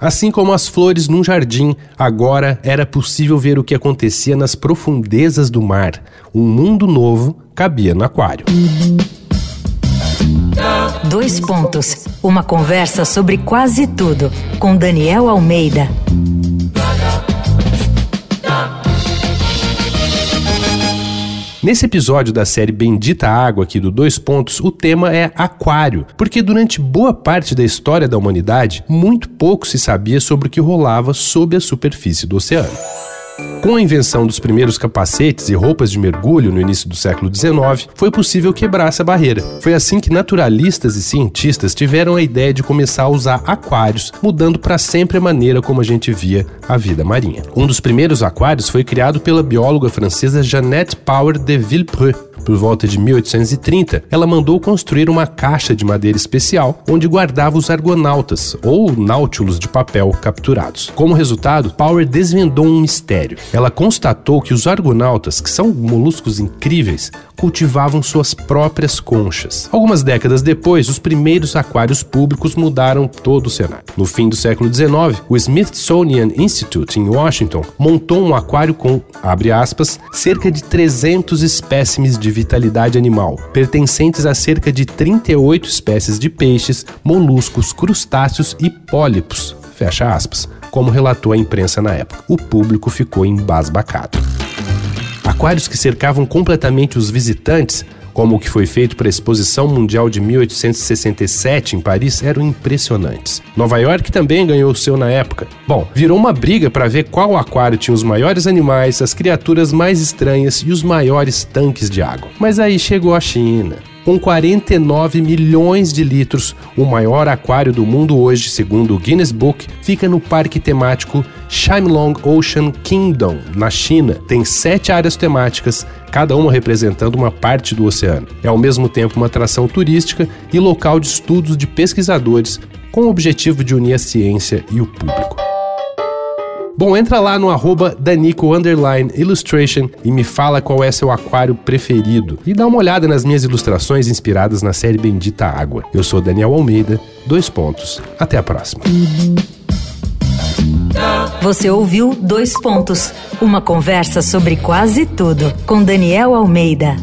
Assim como as flores num jardim, agora era possível ver o que acontecia nas profundezas do mar. Um mundo novo cabia no aquário. Dois pontos. Uma conversa sobre quase tudo com Daniel Almeida. Nesse episódio da série Bendita Água aqui do Dois Pontos, o tema é aquário, porque durante boa parte da história da humanidade, muito pouco se sabia sobre o que rolava sob a superfície do oceano. Com a invenção dos primeiros capacetes e roupas de mergulho no início do século XIX, foi possível quebrar essa barreira. Foi assim que naturalistas e cientistas tiveram a ideia de começar a usar aquários, mudando para sempre a maneira como a gente via a vida marinha. Um dos primeiros aquários foi criado pela bióloga francesa Jeannette Power de Villepreux por volta de 1830, ela mandou construir uma caixa de madeira especial onde guardava os argonautas, ou náutilos de papel capturados. Como resultado, Power desvendou um mistério. Ela constatou que os argonautas, que são moluscos incríveis, cultivavam suas próprias conchas. Algumas décadas depois, os primeiros aquários públicos mudaram todo o cenário. No fim do século XIX, o Smithsonian Institute, em Washington, montou um aquário com, abre aspas, cerca de 300 espécimes de vitalidade animal, pertencentes a cerca de 38 espécies de peixes, moluscos, crustáceos e pólipos. Fecha aspas, como relatou a imprensa na época. O público ficou embasbacado. Aquários que cercavam completamente os visitantes, como o que foi feito para a Exposição Mundial de 1867 em Paris, eram impressionantes. Nova York também ganhou o seu na época. Bom, virou uma briga para ver qual aquário tinha os maiores animais, as criaturas mais estranhas e os maiores tanques de água. Mas aí chegou a China com 49 milhões de litros. O maior aquário do mundo hoje, segundo o Guinness Book, fica no parque temático Shimlong Ocean Kingdom, na China. Tem sete áreas temáticas, cada uma representando uma parte do oceano. É ao mesmo tempo uma atração turística e local de estudos de pesquisadores, com o objetivo de unir a ciência e o público. Bom, entra lá no arroba Danico Illustration e me fala qual é seu aquário preferido. E dá uma olhada nas minhas ilustrações inspiradas na série Bendita Água. Eu sou Daniel Almeida, dois pontos. Até a próxima. Você ouviu Dois Pontos, uma conversa sobre quase tudo com Daniel Almeida.